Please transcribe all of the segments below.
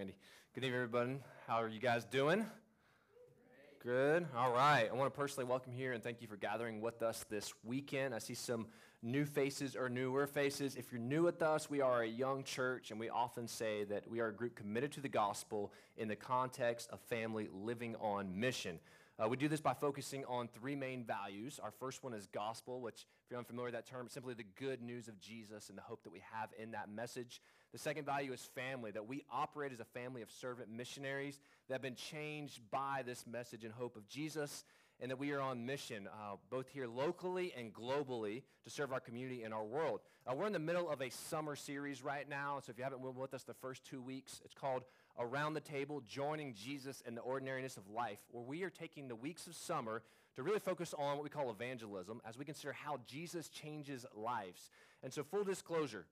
Mandy. Good evening, everybody. How are you guys doing? Good. All right. I want to personally welcome you here and thank you for gathering with us this weekend. I see some new faces or newer faces. If you're new with us, we are a young church, and we often say that we are a group committed to the gospel in the context of family living on mission. Uh, we do this by focusing on three main values. Our first one is gospel, which, if you're unfamiliar with that term, simply the good news of Jesus and the hope that we have in that message. The second value is family, that we operate as a family of servant missionaries that have been changed by this message and hope of Jesus, and that we are on mission, uh, both here locally and globally, to serve our community and our world. Uh, we're in the middle of a summer series right now, so if you haven't been with us the first two weeks, it's called around the table, joining Jesus in the ordinariness of life, where we are taking the weeks of summer to really focus on what we call evangelism as we consider how Jesus changes lives. And so, full disclosure,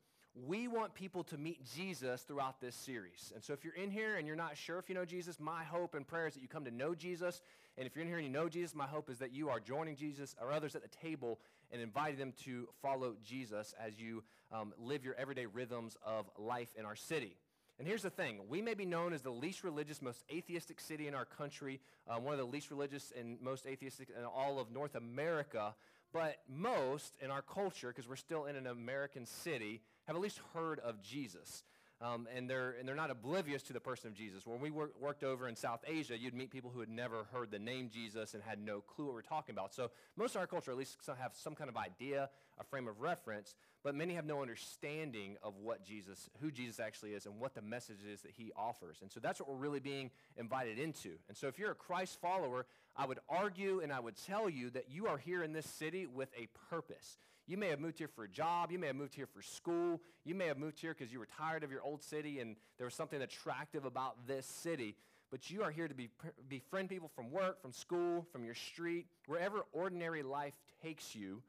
we want people to meet Jesus throughout this series. And so, if you're in here and you're not sure if you know Jesus, my hope and prayer is that you come to know Jesus. And if you're in here and you know Jesus, my hope is that you are joining Jesus or others at the table and inviting them to follow Jesus as you um, live your everyday rhythms of life in our city. And here's the thing we may be known as the least religious, most atheistic city in our country, um, one of the least religious and most atheistic in all of North America, but most in our culture, because we're still in an American city, have at least heard of Jesus. Um, and, they're, and they're not oblivious to the person of Jesus. When we wor- worked over in South Asia, you'd meet people who had never heard the name Jesus and had no clue what we're talking about. So most of our culture at least have some kind of idea, a frame of reference, but many have no understanding of what Jesus, who Jesus actually is and what the message is that he offers. And so that's what we're really being invited into. And so if you're a Christ follower, I would argue and I would tell you that you are here in this city with a purpose. You may have moved here for a job. You may have moved here for school. You may have moved here because you were tired of your old city and there was something attractive about this city. But you are here to be, befriend people from work, from school, from your street, wherever ordinary life takes you.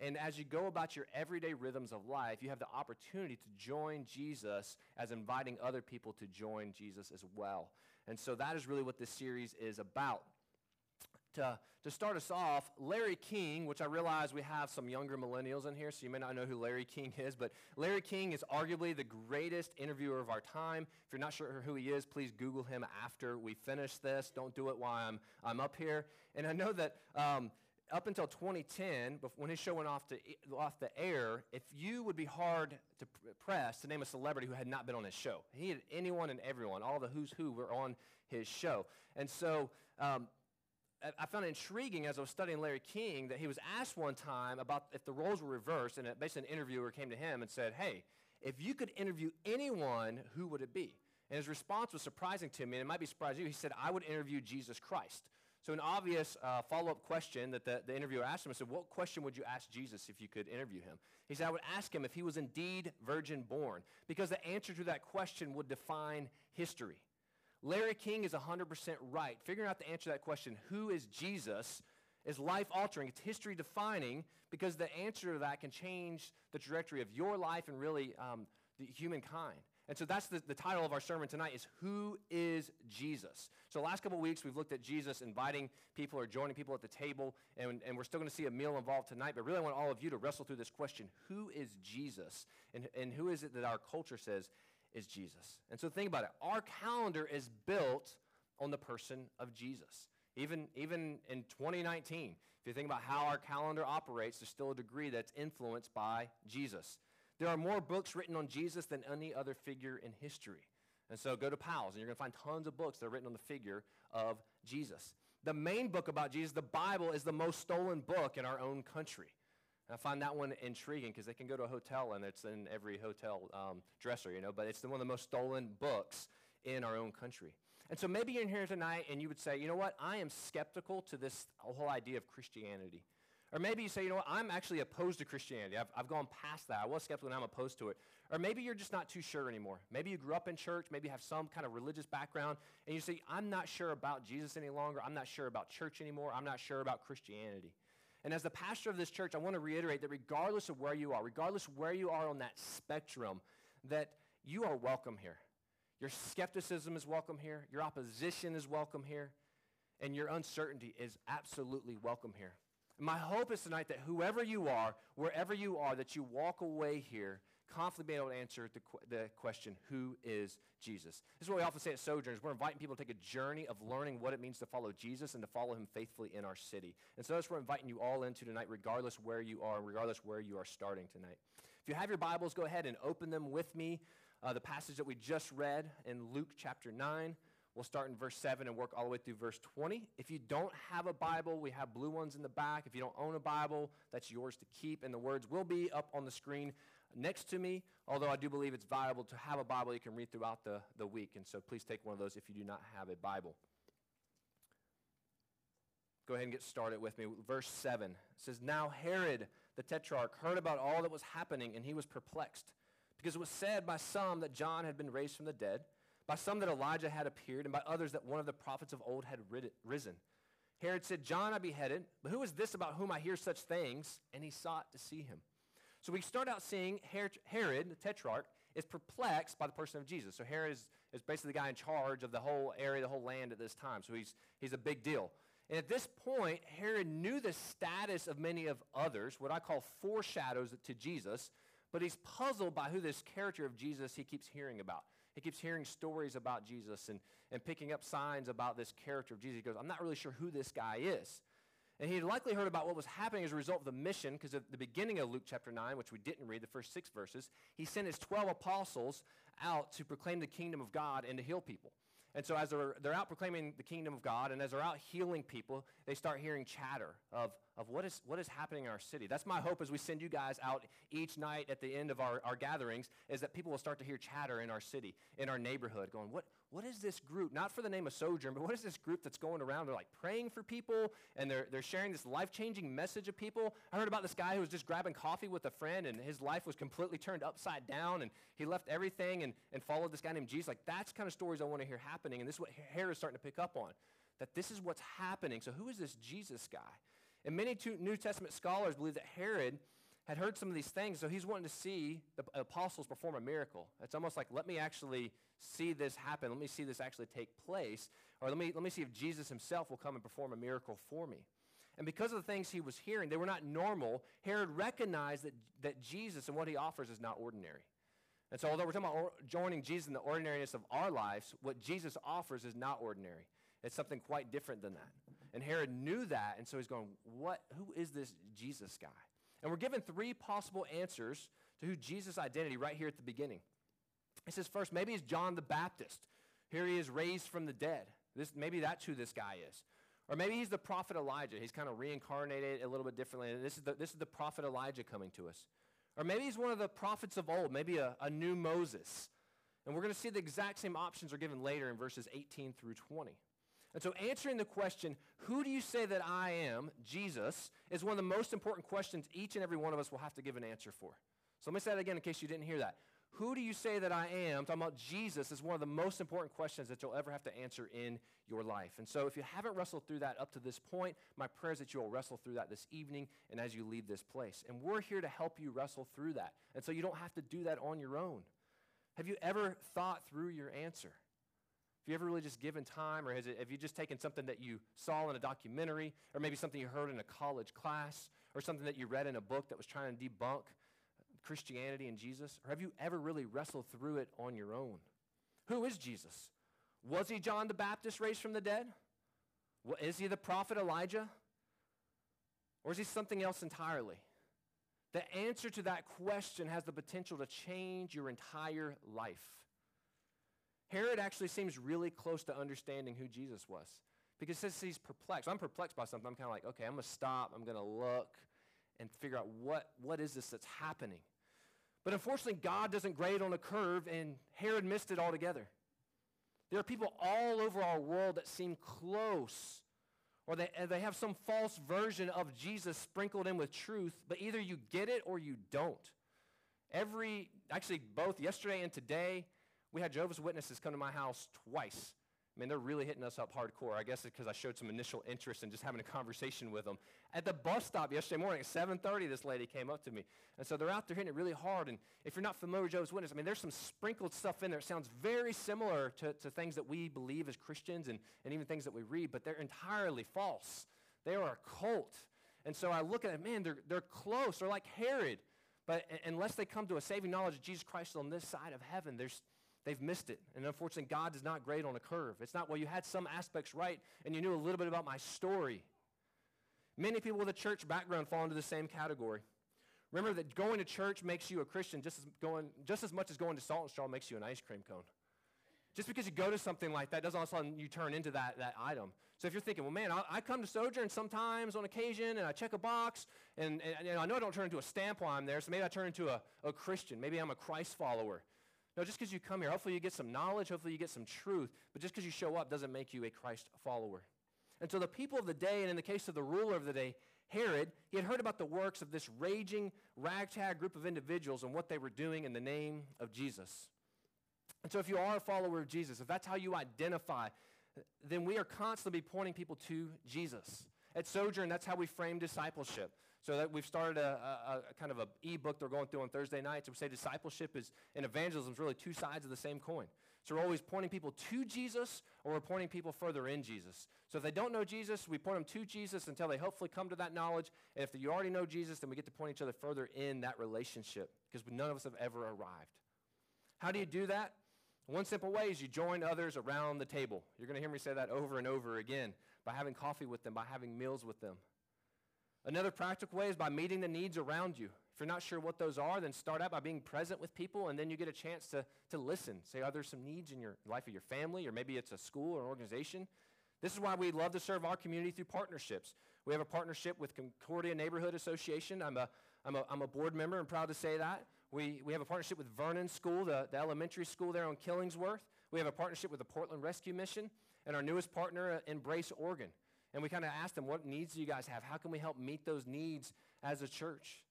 And as you go about your everyday rhythms of life, you have the opportunity to join Jesus as inviting other people to join Jesus as well. And so that is really what this series is about to, to start us off, Larry King, which I realize we have some younger millennials in here, so you may not know who Larry King is, but Larry King is arguably the greatest interviewer of our time. If you're not sure who he is, please Google him after we finish this. Don't do it while I'm, I'm up here. And I know that um, up until 2010, when his show went off, to, off the air, if you would be hard to press to name a celebrity who had not been on his show. He had anyone and everyone, all the who's who were on his show. And so um, I found it intriguing as I was studying Larry King that he was asked one time about if the roles were reversed, and basically an interviewer came to him and said, Hey, if you could interview anyone, who would it be? And his response was surprising to me, and it might be surprising to you. He said, I would interview Jesus Christ. So, an obvious uh, follow up question that the, the interviewer asked him, I said, What question would you ask Jesus if you could interview him? He said, I would ask him if he was indeed virgin born, because the answer to that question would define history. Larry King is 100% right. Figuring out the answer to that question, who is Jesus, is life altering. It's history defining because the answer to that can change the trajectory of your life and really um, the humankind. And so that's the, the title of our sermon tonight is Who is Jesus? So last couple weeks we've looked at Jesus inviting people or joining people at the table, and, and we're still going to see a meal involved tonight, but really I want all of you to wrestle through this question, who is Jesus? And, and who is it that our culture says is Jesus. And so think about it. Our calendar is built on the person of Jesus. Even, even in 2019, if you think about how our calendar operates, there's still a degree that's influenced by Jesus. There are more books written on Jesus than any other figure in history. And so go to Powell's, and you're going to find tons of books that are written on the figure of Jesus. The main book about Jesus, the Bible, is the most stolen book in our own country. And I find that one intriguing because they can go to a hotel and it's in every hotel um, dresser, you know, but it's one of the most stolen books in our own country. And so maybe you're in here tonight and you would say, you know what, I am skeptical to this whole idea of Christianity. Or maybe you say, you know what, I'm actually opposed to Christianity. I've, I've gone past that. I was skeptical and I'm opposed to it. Or maybe you're just not too sure anymore. Maybe you grew up in church, maybe you have some kind of religious background, and you say, I'm not sure about Jesus any longer. I'm not sure about church anymore. I'm not sure about Christianity. And as the pastor of this church, I want to reiterate that regardless of where you are, regardless where you are on that spectrum, that you are welcome here. Your skepticism is welcome here, your opposition is welcome here, and your uncertainty is absolutely welcome here. My hope is tonight that whoever you are, wherever you are, that you walk away here confidently being able to answer the, the question, who is Jesus? This is what we often say at Sojourners. We're inviting people to take a journey of learning what it means to follow Jesus and to follow him faithfully in our city. And so that's what we're inviting you all into tonight, regardless where you are, regardless where you are starting tonight. If you have your Bibles, go ahead and open them with me. Uh, the passage that we just read in Luke chapter 9. We'll start in verse 7 and work all the way through verse 20. If you don't have a Bible, we have blue ones in the back. If you don't own a Bible, that's yours to keep. And the words will be up on the screen next to me, although I do believe it's valuable to have a Bible you can read throughout the, the week. And so please take one of those if you do not have a Bible. Go ahead and get started with me. Verse 7 says, Now Herod the Tetrarch heard about all that was happening, and he was perplexed, because it was said by some that John had been raised from the dead by some that Elijah had appeared, and by others that one of the prophets of old had risen. Herod said, John I beheaded, but who is this about whom I hear such things? And he sought to see him. So we start out seeing Herod, the tetrarch, is perplexed by the person of Jesus. So Herod is, is basically the guy in charge of the whole area, the whole land at this time. So he's, he's a big deal. And at this point, Herod knew the status of many of others, what I call foreshadows to Jesus, but he's puzzled by who this character of Jesus he keeps hearing about. He keeps hearing stories about Jesus and, and picking up signs about this character of Jesus. He goes, I'm not really sure who this guy is. And he had likely heard about what was happening as a result of the mission, because at the beginning of Luke chapter 9, which we didn't read, the first six verses, he sent his 12 apostles out to proclaim the kingdom of God and to heal people. And so as they're, they're out proclaiming the kingdom of God and as they're out healing people, they start hearing chatter of, of what, is, what is happening in our city. That's my hope as we send you guys out each night at the end of our, our gatherings is that people will start to hear chatter in our city, in our neighborhood, going, what, what is this group? Not for the name of Sojourn, but what is this group that's going around? They're like praying for people and they're, they're sharing this life changing message of people. I heard about this guy who was just grabbing coffee with a friend and his life was completely turned upside down and he left everything and, and followed this guy named Jesus. Like, that's kind of stories I want to hear happening. And this is what Herod is starting to pick up on that this is what's happening. So, who is this Jesus guy? And many New Testament scholars believe that Herod had heard some of these things, so he's wanting to see the apostles perform a miracle. It's almost like, let me actually see this happen. Let me see this actually take place. Or let me, let me see if Jesus himself will come and perform a miracle for me. And because of the things he was hearing, they were not normal. Herod recognized that, that Jesus and what he offers is not ordinary. And so, although we're talking about joining Jesus in the ordinariness of our lives, what Jesus offers is not ordinary. It's something quite different than that. And Herod knew that, and so he's going, "What? Who is this Jesus guy?" And we're given three possible answers to who Jesus' identity right here at the beginning. He says, first, maybe it's John the Baptist. Here he is raised from the dead. This, maybe that's who this guy is. Or maybe he's the prophet Elijah. He's kind of reincarnated a little bit differently. This is the, this is the prophet Elijah coming to us. Or maybe he's one of the prophets of old, maybe a, a new Moses. And we're going to see the exact same options are given later in verses 18 through 20. And so, answering the question, who do you say that I am, Jesus, is one of the most important questions each and every one of us will have to give an answer for. So, let me say that again in case you didn't hear that. Who do you say that I am? Talking about Jesus is one of the most important questions that you'll ever have to answer in your life. And so, if you haven't wrestled through that up to this point, my prayer is that you will wrestle through that this evening and as you leave this place. And we're here to help you wrestle through that. And so, you don't have to do that on your own. Have you ever thought through your answer? Have you ever really just given time, or has it, have you just taken something that you saw in a documentary, or maybe something you heard in a college class, or something that you read in a book that was trying to debunk Christianity and Jesus? Or have you ever really wrestled through it on your own? Who is Jesus? Was he John the Baptist raised from the dead? Is he the prophet Elijah? Or is he something else entirely? The answer to that question has the potential to change your entire life. Herod actually seems really close to understanding who Jesus was because says he's perplexed. I'm perplexed by something. I'm kind of like, okay, I'm going to stop. I'm going to look and figure out what, what is this that's happening. But unfortunately, God doesn't grade on a curve, and Herod missed it altogether. There are people all over our world that seem close, or they, they have some false version of Jesus sprinkled in with truth, but either you get it or you don't. Every, actually, both yesterday and today, we had Jehovah's Witnesses come to my house twice. I mean, they're really hitting us up hardcore. I guess it's because I showed some initial interest in just having a conversation with them. At the bus stop yesterday morning at 7.30, this lady came up to me. And so they're out there hitting it really hard. And if you're not familiar with Jehovah's Witnesses, I mean, there's some sprinkled stuff in there. It sounds very similar to, to things that we believe as Christians and, and even things that we read, but they're entirely false. They are a cult. And so I look at it, man, they're, they're close. They're like Herod. But unless they come to a saving knowledge of Jesus Christ on this side of heaven, there's, they've missed it. And unfortunately, God does not grade on a curve. It's not, well, you had some aspects right and you knew a little bit about my story. Many people with a church background fall into the same category. Remember that going to church makes you a Christian just as, going, just as much as going to Salt and Straw makes you an ice cream cone. Just because you go to something like that doesn't all of a sudden you turn into that, that item. So if you're thinking, well, man, I, I come to Sojourn sometimes on occasion and I check a box and, and, and, I know I don't turn into a stamp while I'm there, so maybe I turn into a, a Christian. Maybe I'm a Christ follower. No, just because you come here, hopefully you get some knowledge, hopefully you get some truth, but just because you show up doesn't make you a Christ follower. And so the people of the day, and in the case of the ruler of the day, Herod, he had heard about the works of this raging, ragtag group of individuals and what they were doing in the name of Jesus. And so if you are a follower of Jesus, if that's how you identify, then we are constantly pointing people to Jesus. At Sojourn, that's how we frame discipleship. So that we've started a, a, a kind of an e-book they're going through on Thursday nights. We say discipleship is and evangelism is really two sides of the same coin. So we're always pointing people to Jesus or we're pointing people further in Jesus. So if they don't know Jesus, we point them to Jesus until they hopefully come to that knowledge. And if you already know Jesus, then we get to point each other further in that relationship because none of us have ever arrived. How do you do that? One simple way is you join others around the table. You're going to hear me say that over and over again by having coffee with them, by having meals with them. Another practical way is by meeting the needs around you. If you're not sure what those are, then start out by being present with people, and then you get a chance to, to listen. Say, are there some needs in your life of your family, or maybe it's a school or an organization? This is why we love to serve our community through partnerships. We have a partnership with Concordia Neighborhood Association. I'm a, I'm a, I'm a board member and proud to say that. We, we have a partnership with Vernon School, the, the elementary school there on Killingsworth. We have a partnership with the Portland Rescue Mission, and our newest partner, uh, Embrace Oregon. And we kind of asked them, what needs do you guys have? How can we help meet those needs as a church?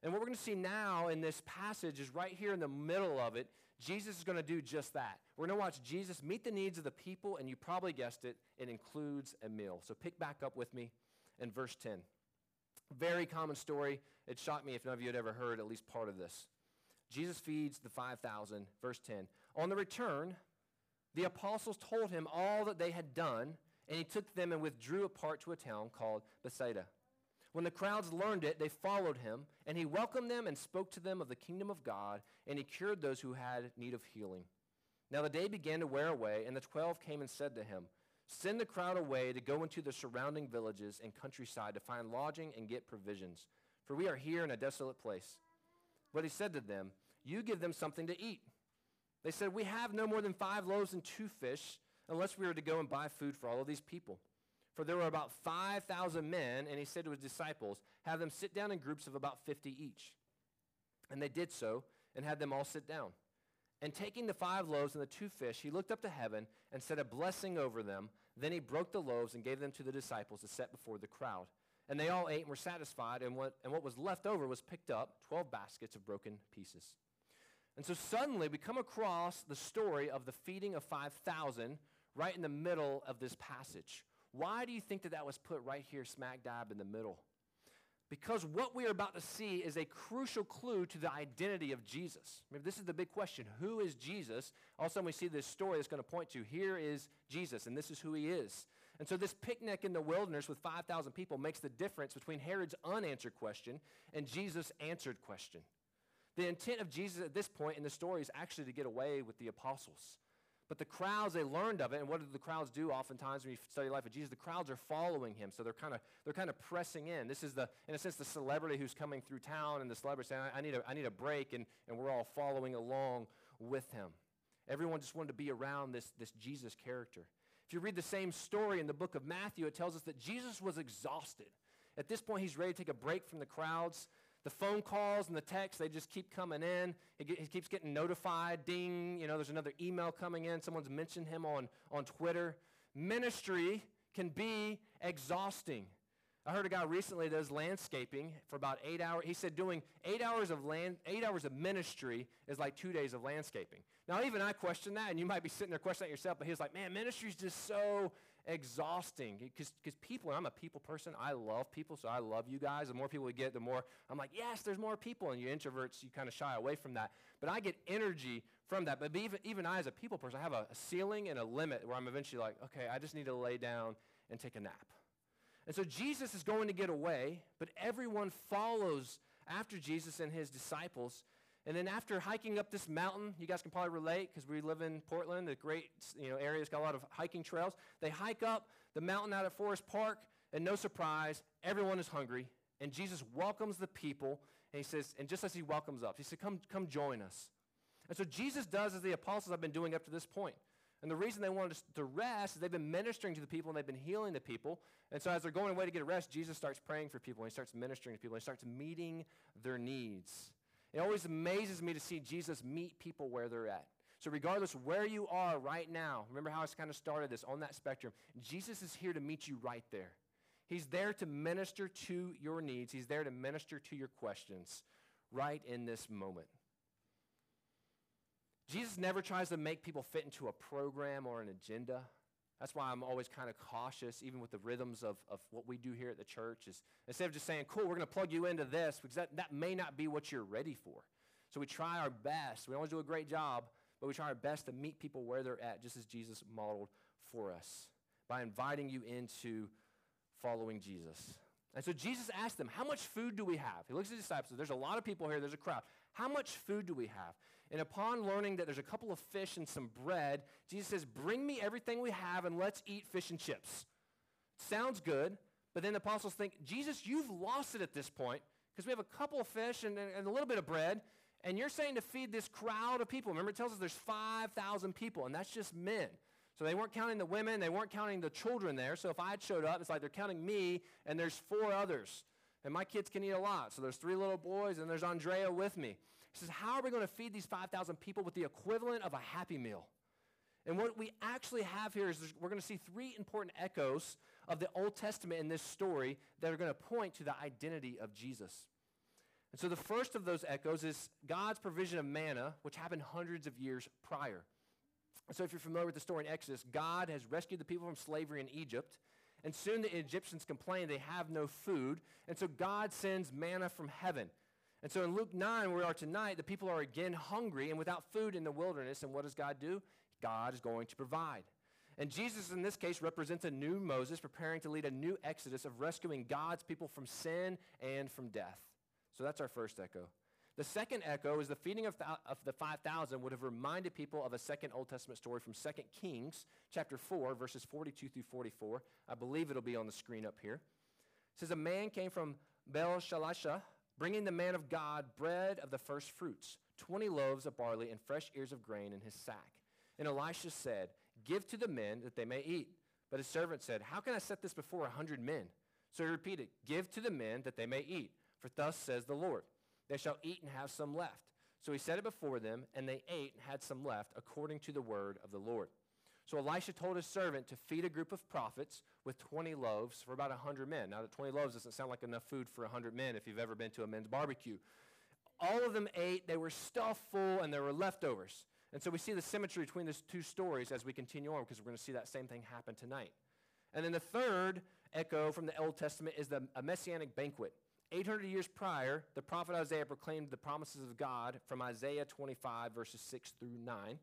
And what we're going to see now in this passage is right here in the middle of it, Jesus is going to do just that. We're going to watch Jesus meet the needs of the people, and you probably guessed it, it includes a meal. So pick back up with me in verse 10. Very common story. It shocked me if none of you had ever heard at least part of this. Jesus feeds the 5,000, verse 10. On the return, the apostles told him all that they had done and he took them and withdrew apart to a town called Bethsaida. When the crowds learned it, they followed him, and he welcomed them and spoke to them of the kingdom of God, and he cured those who had need of healing. Now the day began to wear away, and the twelve came and said to him, Send the crowd away to go into the surrounding villages and countryside to find lodging and get provisions, for we are here in a desolate place. But he said to them, You give them something to eat. They said, We have no more than five loaves and two fish unless we were to go and buy food for all of these people. For there were about 5,000 men, and he said to his disciples, Have them sit down in groups of about 50 each. And they did so, and had them all sit down. And taking the five loaves and the two fish, he looked up to heaven and said a blessing over them. Then he broke the loaves and gave them to the disciples to set before the crowd. And they all ate and were satisfied, and what, and what was left over was picked up 12 baskets of broken pieces. And so suddenly we come across the story of the feeding of 5,000 right in the middle of this passage. Why do you think that that was put right here, smack dab in the middle? Because what we are about to see is a crucial clue to the identity of Jesus. This is the big question Who is Jesus? All of a sudden, we see this story that's going to point to here is Jesus, and this is who he is. And so, this picnic in the wilderness with 5,000 people makes the difference between Herod's unanswered question and Jesus' answered question. The intent of Jesus at this point in the story is actually to get away with the apostles. But the crowds, they learned of it, and what do the crowds do oftentimes when you study life of Jesus? The crowds are following him, so they're kind of they're kind of pressing in. This is the, in a sense, the celebrity who's coming through town, and the celebrity saying, I, I need a, I need a break, and, and we're all following along with him. Everyone just wanted to be around this, this Jesus character. If you read the same story in the book of Matthew, it tells us that Jesus was exhausted. At this point, he's ready to take a break from the crowds. The phone calls and the texts, they just keep coming in. He, keeps getting notified. Ding, you know, there's another email coming in. Someone's mentioned him on, on Twitter. Ministry can be exhausting. I heard a guy recently that does landscaping for about eight hours. He said doing eight hours of land, eight hours of ministry is like two days of landscaping. Now, even I question that, and you might be sitting there questioning that yourself, but he was like, man, ministry is just so exhausting because because people, I'm a people person. I love people, so I love you guys. The more people we get, the more I'm like, yes, there's more people. And you introverts, you kind of shy away from that. But I get energy from that. But even, even I, as a people person, I have a, a ceiling and a limit where I'm eventually like, okay, I just need to lay down and take a nap. And so Jesus is going to get away, but everyone follows after Jesus and his disciples. And then after hiking up this mountain, you guys can probably relate because we live in Portland, the great you know, area that's got a lot of hiking trails. They hike up the mountain out at Forest Park, and no surprise, everyone is hungry. And Jesus welcomes the people, and he says, and just as he welcomes us, he said, come, come join us. And so Jesus does as the apostles have been doing up to this point. And the reason they wanted to rest is they've been ministering to the people and they've been healing the people. And so as they're going away to get a rest, Jesus starts praying for people and he starts ministering to people and he starts meeting their needs. It always amazes me to see Jesus meet people where they're at. So, regardless where you are right now, remember how I kind of started this on that spectrum. Jesus is here to meet you right there. He's there to minister to your needs, He's there to minister to your questions right in this moment. Jesus never tries to make people fit into a program or an agenda. That's why I'm always kind of cautious, even with the rhythms of, of what we do here at the church. Is instead of just saying, cool, we're going to plug you into this, because that, that may not be what you're ready for. So we try our best. We always do a great job, but we try our best to meet people where they're at, just as Jesus modeled for us by inviting you into following Jesus. And so Jesus asked them, How much food do we have? He looks at the disciples. There's a lot of people here, there's a crowd. How much food do we have? And upon learning that there's a couple of fish and some bread, Jesus says, Bring me everything we have and let's eat fish and chips. Sounds good, but then the apostles think, Jesus, you've lost it at this point because we have a couple of fish and, and, a little bit of bread, and you're saying to feed this crowd of people. Remember, it tells us there's 5,000 people, and that's just men. So they weren't counting the women, they weren't counting the children there. So if I had showed up, it's like they're counting me, and there's four others. And my kids can eat a lot. So there's three little boys, and there's Andrea with me. He says, How are we going to feed these 5,000 people with the equivalent of a happy meal? And what we actually have here is we're going to see three important echoes of the Old Testament in this story that are going to point to the identity of Jesus. And so the first of those echoes is God's provision of manna, which happened hundreds of years prior. So if you're familiar with the story in Exodus, God has rescued the people from slavery in Egypt. And soon the Egyptians complain they have no food. And so God sends manna from heaven. And so in Luke 9, where we are tonight, the people are again hungry and without food in the wilderness. And what does God do? God is going to provide. And Jesus, in this case, represents a new Moses preparing to lead a new exodus of rescuing God's people from sin and from death. So that's our first echo. The second echo is the feeding of, th- of the 5,000 would have reminded people of a second Old Testament story from 2 Kings chapter 4, verses 42 through 44. I believe it'll be on the screen up here. It says, A man came from Baal Shalisha bringing the man of God bread of the first fruits, 20 loaves of barley and fresh ears of grain in his sack. And Elisha said, Give to the men that they may eat. But his servant said, How can I set this before a hundred men? So he repeated, Give to the men that they may eat. For thus says the Lord, They shall eat and have some left. So he set it before them, and they ate and had some left, according to the word of the Lord. So Elisha told his servant to feed a group of prophets with 20 loaves for about 100 men. Now, that 20 loaves doesn't sound like enough food for 100 men if you've ever been to a men's barbecue. All of them ate, they were stuffed full, and there were leftovers. And so we see the symmetry between these two stories as we continue on because we're going to see that same thing happen tonight. And then the third echo from the Old Testament is the, a messianic banquet. 800 years prior, the prophet Isaiah proclaimed the promises of God from Isaiah 25, verses 6 through 9. It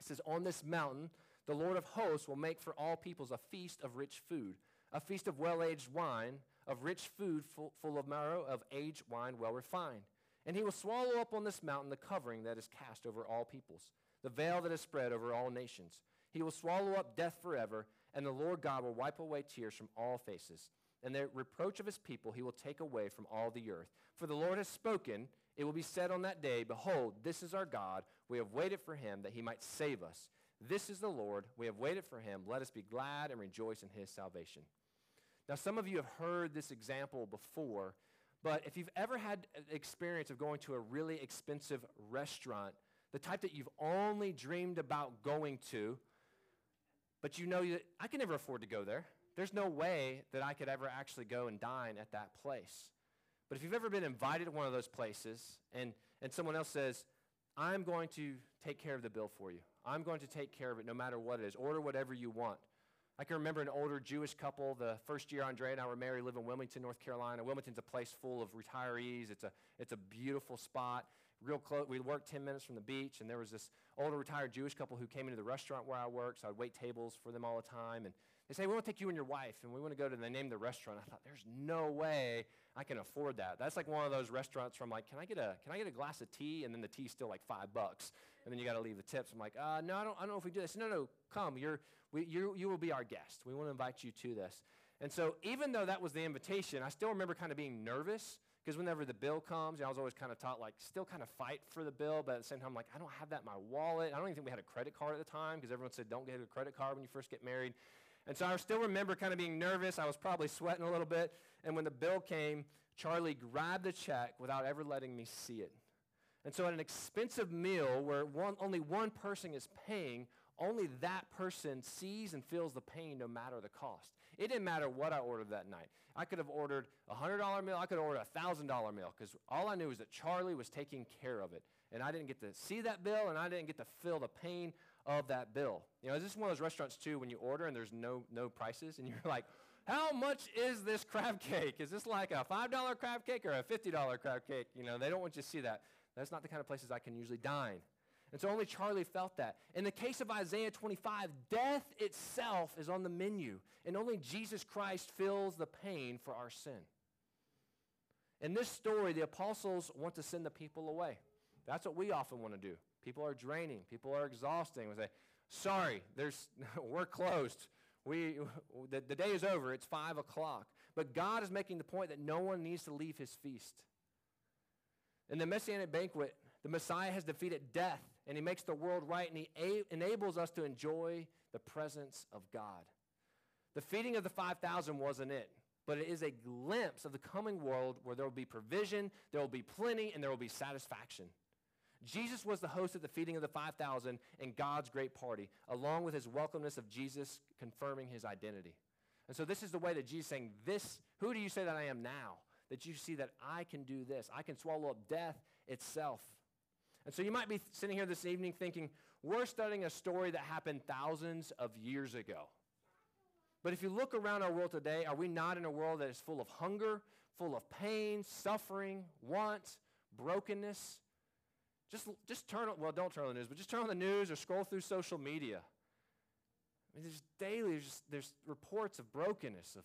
says, On this mountain, the Lord of hosts will make for all peoples a feast of rich food, a feast of well aged wine, of rich food full, full of marrow, of aged wine well refined. And he will swallow up on this mountain the covering that is cast over all peoples, the veil that is spread over all nations. He will swallow up death forever, and the Lord God will wipe away tears from all faces. And the reproach of his people he will take away from all the earth. For the Lord has spoken, it will be said on that day, Behold, this is our God. We have waited for him that he might save us. This is the Lord. We have waited for him. Let us be glad and rejoice in his salvation. Now, some of you have heard this example before, but if you've ever had experience of going to a really expensive restaurant, the type that you've only dreamed about going to, but you know that I can never afford to go there. There's no way that I could ever actually go and dine at that place. But if you've ever been invited to one of those places and, and someone else says, I'm going to take care of the bill for you. I'm going to take care of it no matter what it is. Order whatever you want. I can remember an older Jewish couple, the first year Andrea and I were married, live in Wilmington, North Carolina. Wilmington's a place full of retirees. It's a, it's a beautiful spot, real close. We worked 10 minutes from the beach, and there was this older retired Jewish couple who came into the restaurant where I worked, so I'd wait tables for them all the time. And they say, We want to take you and your wife, and we want to go to, and they named the restaurant. I thought, There's no way I can afford that. That's like one of those restaurants from like, Can I get a, can I get a glass of tea? And then the tea's still like five bucks, and then you got to leave the tips. I'm like, uh, No, I don't, I don't know if we do this. No, no, come. You're, we, you you will be our guest. We want to invite you to this. And so, even though that was the invitation, I still remember kind of being nervous because whenever the bill comes, I was always kind of taught, like, still kind of fight for the bill, but at the same time, like, I don't have that in my wallet. I don't even think we had a credit card at the time because everyone said, don't get a credit card when you first get married. And so I still remember kind of being nervous. I was probably sweating a little bit. And when the bill came, Charlie grabbed the check without ever letting me see it. And so at an expensive meal where one, only one person is paying, only that person sees and feels the pain no matter the cost. It didn't matter what I ordered that night. I could have ordered a $100 meal, I could have ordered a $1,000 meal because all I knew was that Charlie was taking care of it. And I didn't get to see that bill and I didn't get to feel the pain of that bill. You know, is this is one of those restaurants too when you order and there's no, no prices and you're like, how much is this crab cake? Is this like a $5 crab cake or a $50 crab cake? You know, they don't want you to see that. That's not the kind of places I can usually dine. And so only Charlie felt that. In the case of Isaiah 25, death itself is on the menu, and only Jesus Christ fills the pain for our sin. In this story, the apostles want to send the people away. That's what we often want to do. People are draining, people are exhausting. We say, sorry, there's, we're closed. We, the, the day is over. It's 5 o'clock. But God is making the point that no one needs to leave his feast. In the Messianic banquet, the Messiah has defeated death and he makes the world right and he a- enables us to enjoy the presence of God. The feeding of the 5,000 wasn't it, but it is a glimpse of the coming world where there will be provision, there will be plenty, and there will be satisfaction. Jesus was the host at the feeding of the 5,000 in God's great party, along with his welcomeness of Jesus confirming his identity. And so this is the way that Jesus saying, This, who do you say that I am now? That you see that I can do this. I can swallow up death itself. And so you might be sitting here this evening thinking, we're studying a story that happened thousands of years ago. But if you look around our world today, are we not in a world that is full of hunger, full of pain, suffering, want, brokenness? Just, just turn, on, well, don't turn on the news, but just turn on the news or scroll through social media. I mean, there's daily, there's, just, there's reports of brokenness, of,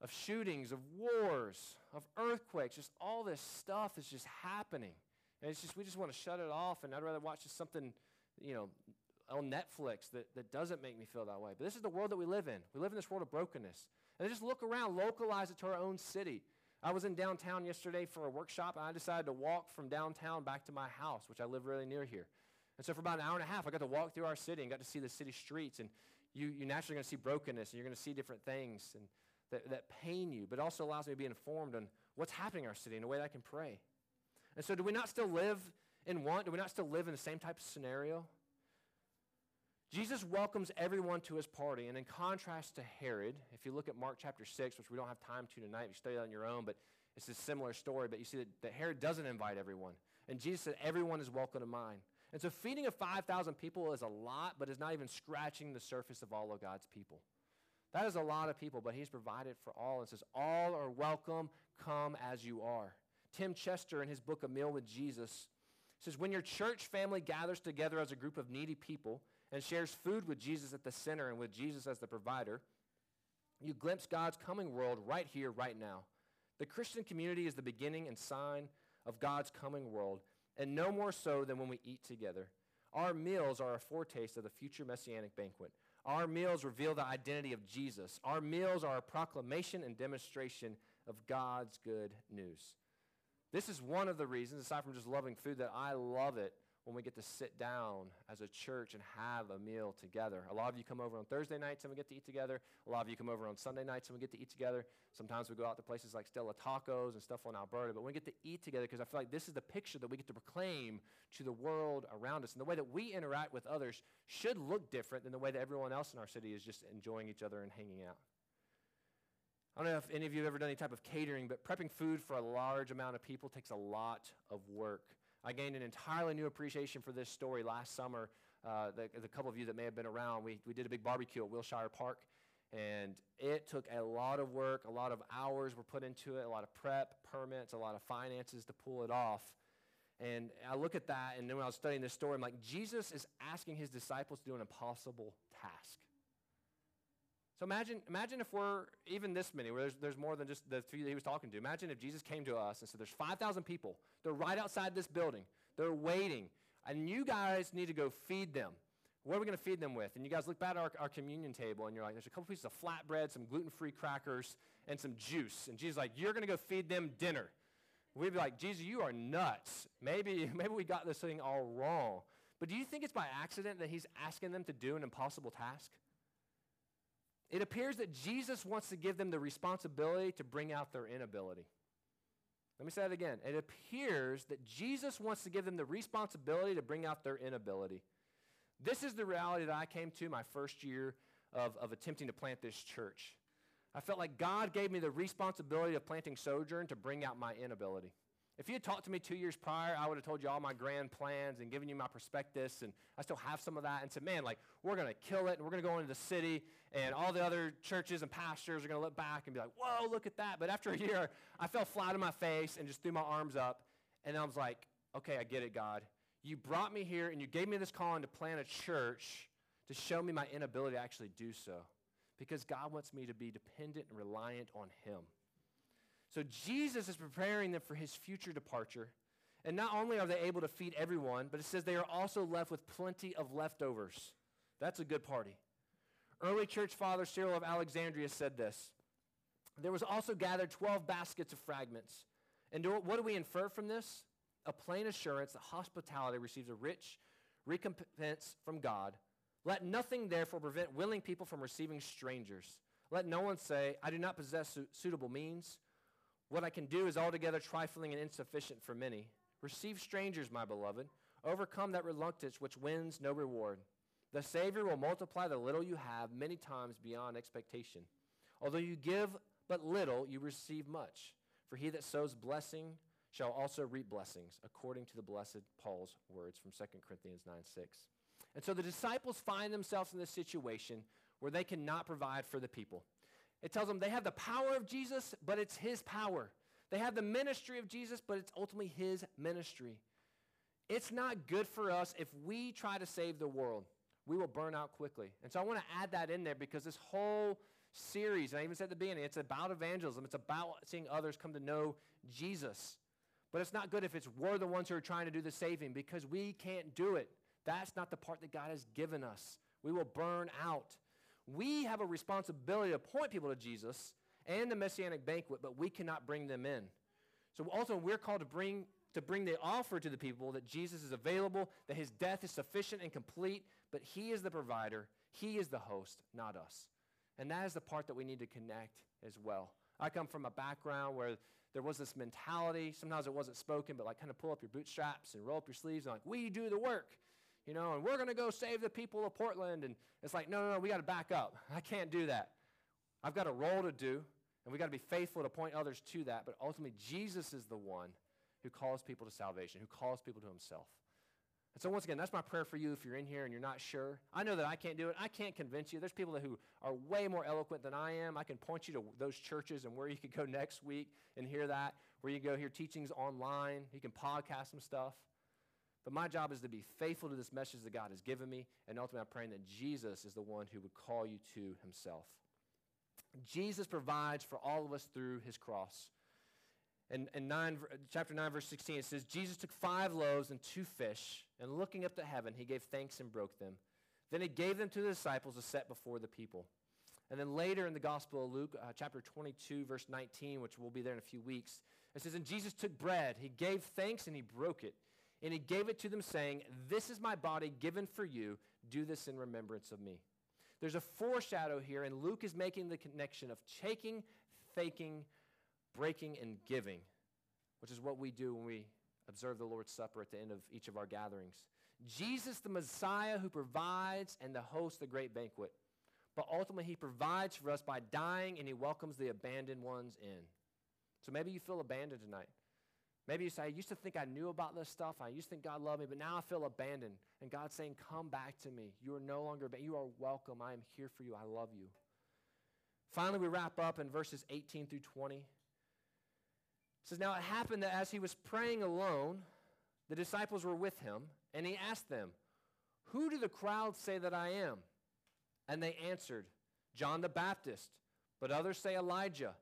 of shootings, of wars, of earthquakes, just all this stuff is just happening. And it's just, we just want to shut it off, and I'd rather watch just something, you know, on Netflix that, that doesn't make me feel that way. But this is the world that we live in. We live in this world of brokenness. And just look around, localize it to our own city. I was in downtown yesterday for a workshop, and I decided to walk from downtown back to my house, which I live really near here. And so for about an hour and a half, I got to walk through our city and got to see the city streets. And you, you naturally going to see brokenness, and you're going to see different things and that, that pain you, but also allows me to be informed on what's happening in our city in a way that I can pray. And so, do we not still live in want? Do we not still live in the same type of scenario? Jesus welcomes everyone to his party. And in contrast to Herod, if you look at Mark chapter 6, which we don't have time to tonight, you study that on your own, but it's a similar story. But you see that, that Herod doesn't invite everyone. And Jesus said, Everyone is welcome to mine. And so feeding of 5,000 people is a lot, but is not even scratching the surface of all of God's people. That is a lot of people, but he's provided for all and says, All are welcome, come as you are. Tim Chester, in his book, A Meal with Jesus, says, When your church family gathers together as a group of needy people and shares food with Jesus at the center and with Jesus as the provider, you glimpse God's coming world right here, right now. The Christian community is the beginning and sign of God's coming world, and no more so than when we eat together. Our meals are a foretaste of the future messianic banquet. Our meals reveal the identity of Jesus. Our meals are a proclamation and demonstration of God's good news. This is one of the reasons, aside from just loving food, that I love it when we get to sit down as a church and have a meal together. A lot of you come over on Thursday nights and we get to eat together. A lot of you come over on Sunday nights and we get to eat together. Sometimes we go out to places like Stella Tacos and stuff on Alberta, but we get to eat together because I feel like this is the picture that we get to proclaim to the world around us. And the way that we interact with others should look different than the way that everyone else in our city is just enjoying each other and hanging out. I don't know if any of you have ever done any type of catering, but prepping food for a large amount of people takes a lot of work. I gained an entirely new appreciation for this story last summer. Uh, the, the, couple of you that may have been around, we, we did a big barbecue at Wilshire Park, and it took a lot of work, a lot of hours were put into it, a lot of prep, permits, a lot of finances to pull it off. And I look at that, and then when I was studying this story, I'm like, Jesus is asking his disciples to do an impossible task. So imagine, imagine if we're even this many, where there's, there's more than just the three that he was talking to. Imagine if Jesus came to us and said, There's 5,000 people. They're right outside this building. They're waiting. And you guys need to go feed them. What are we going to feed them with? And you guys look back at our, our communion table and you're like, There's a couple pieces of flatbread, some gluten free crackers, and some juice. And Jesus like, You're going to go feed them dinner. We'd be like, Jesus, you are nuts. Maybe, maybe we got this thing all wrong. But do you think it's by accident that he's asking them to do an impossible task? It appears that Jesus wants to give them the responsibility to bring out their inability. Let me say that again. It appears that Jesus wants to give them the responsibility to bring out their inability. This is the reality that I came to my first year of, of attempting to plant this church. I felt like God gave me the responsibility of planting Sojourn to bring out my inability. If you had talked to me two years prior, I would have told you all my grand plans and given you my prospectus, and I still have some of that, and said, man, like, we're going to kill it, and we're going to go into the city, and all the other churches and pastors are going to look back and be like, whoa, look at that. But after a year, I fell flat on my face and just threw my arms up, and I was like, okay, I get it, God. You brought me here, and you gave me this calling to plant a church to show me my inability to actually do so because God wants me to be dependent and reliant on Him. So Jesus is preparing them for His future departure. And not only are they able to feed everyone, but it says they are also left with plenty of leftovers. That's a good party. Early church father Cyril of Alexandria said this There was also gathered 12 baskets of fragments. And do, what do we infer from this? A plain assurance that hospitality receives a rich recompense from God let nothing, therefore, prevent willing people from receiving strangers. Let no one say, I do not possess su- suitable means. What I can do is altogether trifling and insufficient for many. Receive strangers, my beloved. Overcome that reluctance which wins no reward. The Savior will multiply the little you have many times beyond expectation. Although you give but little, you receive much. For he that sows blessing shall also reap blessings, according to the blessed Paul's words from 2 Corinthians 9 6. And so the disciples find themselves in this situation where they cannot provide for the people. It tells them they have the power of Jesus, but it's his power. They have the ministry of Jesus, but it's ultimately his ministry. It's not good for us if we try to save the world. We will burn out quickly. And so I want to add that in there because this whole series, and I even said at the beginning, it's about evangelism. It's about seeing others come to know Jesus. But it's not good if it's we're the ones who are trying to do the saving because we can't do it. That's not the part that God has given us. We will burn out. We have a responsibility to point people to Jesus and the messianic banquet, but we cannot bring them in. So also we're called to bring to bring the offer to the people that Jesus is available, that his death is sufficient and complete, but he is the provider, he is the host, not us. And that is the part that we need to connect as well. I come from a background where there was this mentality, sometimes it wasn't spoken, but like kind of pull up your bootstraps and roll up your sleeves and like, we do the work you know, and we're going to go save the people of Portland. And it's like, no, no, no, we got to back up. I can't do that. I've got a role to do, and we got to be faithful to point others to that. But ultimately, Jesus is the one who calls people to salvation, who calls people to himself. And so, once again, that's my prayer for you if you're in here and you're not sure. I know that I can't do it. I can't convince you. There's people who are way more eloquent than I am. I can point you to those churches and where you could go next week and hear that, where you go hear teachings online. You can podcast some stuff. But my job is to be faithful to this message that God has given me, and ultimately I'm praying that Jesus is the one who would call you to himself. Jesus provides for all of us through his cross. In, in nine, chapter 9, verse 16, it says, Jesus took five loaves and two fish, and looking up to heaven, he gave thanks and broke them. Then he gave them to the disciples to set before the people. And then later in the Gospel of Luke, uh, chapter 22, verse 19, which will be there in a few weeks, it says, And Jesus took bread, he gave thanks, and he broke it and he gave it to them, saying, This is my body given for you. Do this in remembrance of me. There's a foreshadow here, and Luke is making the connection of taking, faking, breaking, and giving, which is what we do when we observe the Lord's Supper at the end of each of our gatherings. Jesus, the Messiah who provides and the host the great banquet. But ultimately, he provides for us by dying and he welcomes the abandoned ones in. So maybe you feel abandoned tonight. Maybe you say, I used to think I knew about this stuff. I used to think God loved me, but now I feel abandoned. And God's saying, Come back to me. You are no longer abandoned. You are welcome. I am here for you. I love you. Finally, we wrap up in verses 18 through 20. It says, Now it happened that as he was praying alone, the disciples were with him, and he asked them, Who do the crowds say that I am? And they answered, John the Baptist, but others say Elijah,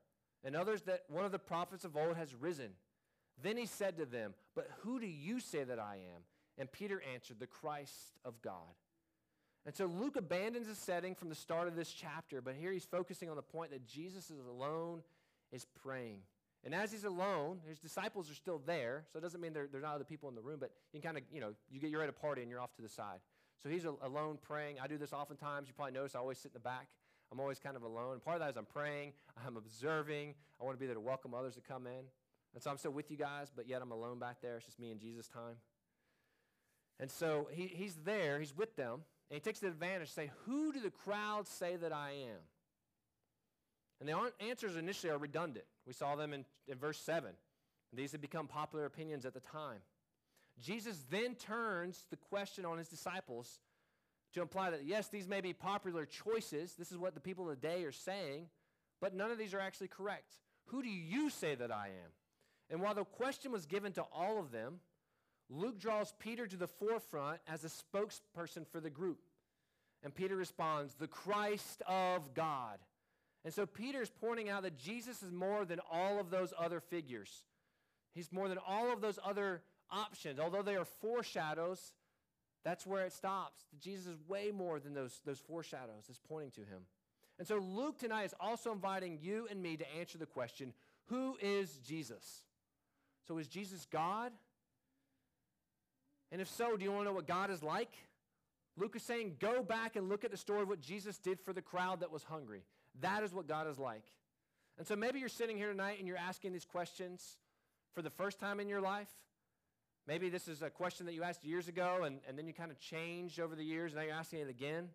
and others that one of the prophets of old has risen. Then he said to them, But who do you say that I am? And Peter answered, The Christ of God. And so Luke abandons the setting from the start of this chapter, but here he's focusing on the point that Jesus is alone, is praying. And as he's alone, his disciples are still there, so it doesn't mean there, are not other people in the room, but you can kind of, you know, you get you're at a party and you're off to the side. So he's alone praying. I do this oftentimes. You probably notice I always sit in the back. I'm always kind of alone. And part of that is I'm praying, I'm observing. I want to be there to welcome others to come in. And so I'm still with you guys, but yet I'm alone back there. It's just me and Jesus time. And so he, he's there, he's with them, and he takes the advantage to say, Who do the crowd say that I am? And the answers initially are redundant. We saw them in, in verse 7. These had become popular opinions at the time. Jesus then turns the question on his disciples to imply that, yes, these may be popular choices. This is what the people of the day are saying, but none of these are actually correct. Who do you say that I am? And while the question was given to all of them, Luke draws Peter to the forefront as a spokesperson for the group. And Peter responds, the Christ of God. And so Peter is pointing out that Jesus is more than all of those other figures. He's more than all of those other options. Although they are foreshadows, that's where it stops. Jesus is way more than those, those foreshadows. It's pointing to him. And so Luke tonight is also inviting you and me to answer the question who is Jesus? So is Jesus God? And if so, do you want to know what God is like? Luke is saying, go back and look at the story of what Jesus did for the crowd that was hungry. That is what God is like. And so maybe you're sitting here tonight and you're asking these questions for the first time in your life. Maybe this is a question that you asked years ago and, and then you kind of changed over the years and now you're asking it again.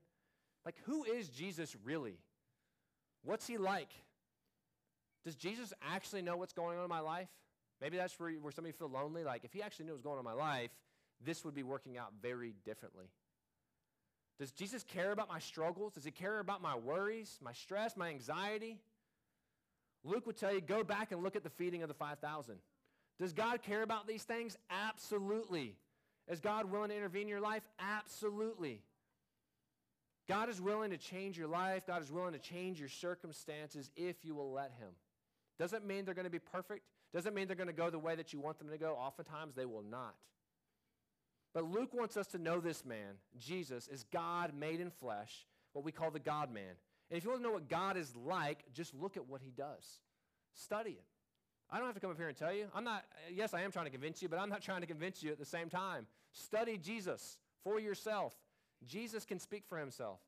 Like, who is Jesus really? What's he like? Does Jesus actually know what's going on in my life? Maybe that's where, where some of you feel lonely. Like, if he actually knew what was going on in my life, this would be working out very differently. Does Jesus care about my struggles? Does he care about my worries, my stress, my anxiety? Luke would tell you go back and look at the feeding of the 5,000. Does God care about these things? Absolutely. Is God willing to intervene in your life? Absolutely. God is willing to change your life. God is willing to change your circumstances if you will let Him. Doesn't mean they're going to be perfect. Doesn't mean they're going to go the way that you want them to go. Oftentimes they will not. But Luke wants us to know this man, Jesus, is God made in flesh, what we call the God man. And if you want to know what God is like, just look at what he does. Study it. I don't have to come up here and tell you. I'm not, yes, I am trying to convince you, but I'm not trying to convince you at the same time. Study Jesus for yourself. Jesus can speak for himself.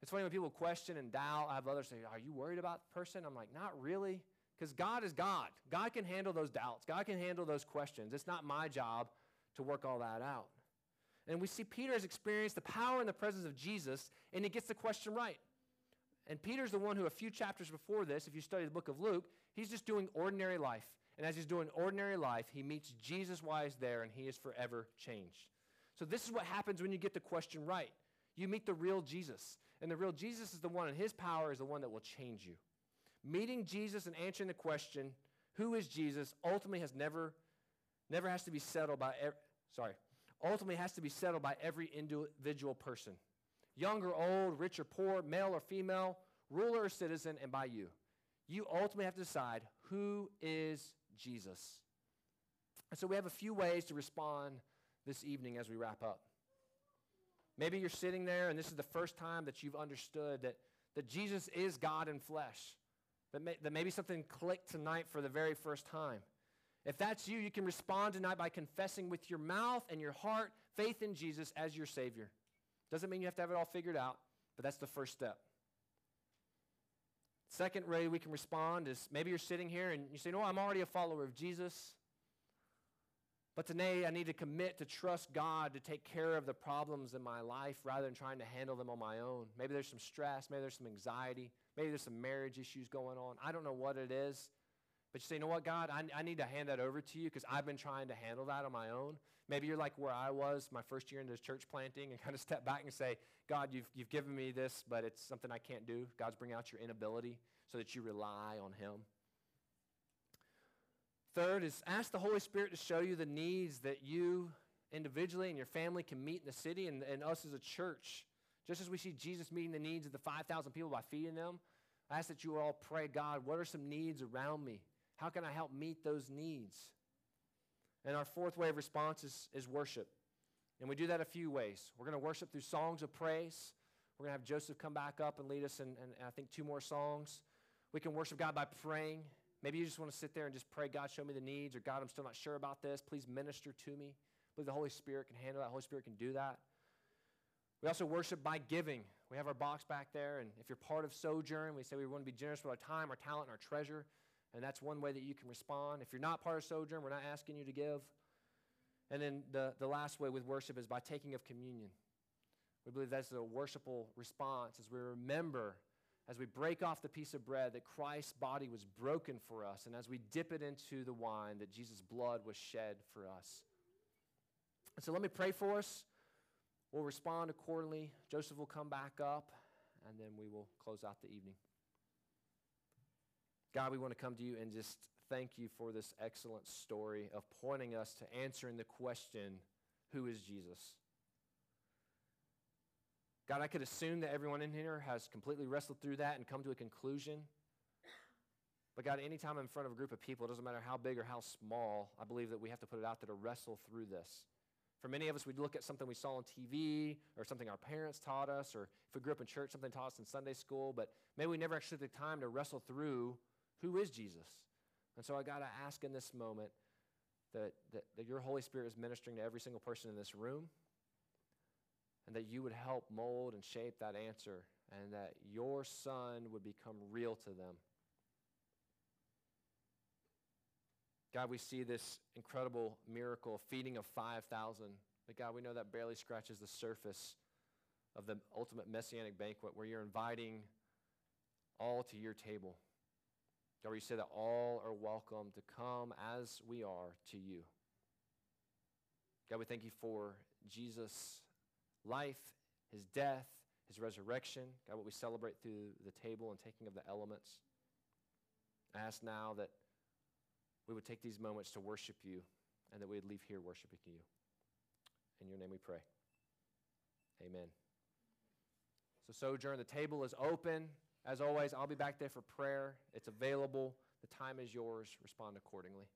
It's funny when people question and doubt. I have others say, Are you worried about the person? I'm like, Not really. Because God is God. God can handle those doubts, God can handle those questions. It's not my job to work all that out. And we see Peter has experienced the power and the presence of Jesus, and he gets the question right. And Peter's the one who, a few chapters before this, if you study the book of Luke, he's just doing ordinary life. And as he's doing ordinary life, he meets Jesus while he's there, and he is forever changed. So, this is what happens when you get the question right. You meet the real Jesus. And the real Jesus is the one, and his power is the one that will change you. Meeting Jesus and answering the question, who is Jesus, ultimately has never, never has to be settled by, sorry, ultimately has to be settled by every individual person young or old, rich or poor, male or female, ruler or citizen, and by you. You ultimately have to decide who is Jesus. And so we have a few ways to respond this evening as we wrap up. Maybe you're sitting there and this is the first time that you've understood that, that Jesus is God in flesh. That, may, that maybe something clicked tonight for the very first time. If that's you, you can respond tonight by confessing with your mouth and your heart faith in Jesus as your Savior. Doesn't mean you have to have it all figured out, but that's the first step. Second way we can respond is maybe you're sitting here and you say, No, I'm already a follower of Jesus. But today I need to commit to trust God to take care of the problems in my life rather than trying to handle them on my own. Maybe there's some stress, maybe there's some anxiety, maybe there's some marriage issues going on. I don't know what it is. But you say, you know what, God, I, I need to hand that over to you because I've been trying to handle that on my own. Maybe you're like where I was my first year into church planting and kind of step back and say, God, you've, you've given me this, but it's something I can't do. God's bringing out your inability so that you rely on Him. Third is ask the Holy Spirit to show you the needs that you individually and your family can meet in the city and, and us as a church. Just as we see Jesus meeting the needs of the 5,000 people by feeding them, I ask that you all pray, God, what are some needs around me? How can I help meet those needs? And our fourth way of response is, is worship. And we do that a few ways. We're going to worship through songs of praise. We're going to have Joseph come back up and lead us in, in, I think, two more songs. We can worship God by praying. Maybe you just want to sit there and just pray, God, show me the needs, or God, I'm still not sure about this. Please minister to me. Believe the Holy Spirit can handle that. Holy Spirit can do that. We also worship by giving. We have our box back there, and if you're part of Sojourn, we say we want to be generous with our time, our talent, and our treasure, and that's one way that you can respond. If you're not part of Sojourn, we're not asking you to give. And then the, the last way with worship is by taking of communion. We believe that's a worshipful response as we remember, as we break off the piece of bread, that Christ's body was broken for us, and as we dip it into the wine, that Jesus' blood was shed for us. And so let me pray for us. We'll respond accordingly. Joseph will come back up, and then we will close out the evening. God, we want to come to you and just thank you for this excellent story of pointing us to answering the question who is Jesus? God, I could assume that everyone in here has completely wrestled through that and come to a conclusion. But God, anytime I'm in front of a group of people, it doesn't matter how big or how small, I believe that we have to put it out there to wrestle through this. For many of us, we look at something we saw on TV or something our parents taught us, or if we grew up in church, something taught us in Sunday school, but maybe we never actually took the time to wrestle through who is Jesus. And so I got to ask in this moment that, that, that your Holy Spirit is ministering to every single person in this room, and that you would help mold and shape that answer, and that your Son would become real to them. God, we see this incredible miracle, feeding of 5,000. But God, we know that barely scratches the surface of the ultimate messianic banquet where you're inviting all to your table. God, where you say that all are welcome to come as we are to you. God, we thank you for Jesus' life, his death, his resurrection. God, what we celebrate through the table and taking of the elements. I ask now that we would take these moments to worship you and that we would leave here worshiping you. In your name we pray. Amen. So, Sojourn, the table is open. As always, I'll be back there for prayer. It's available. The time is yours. Respond accordingly.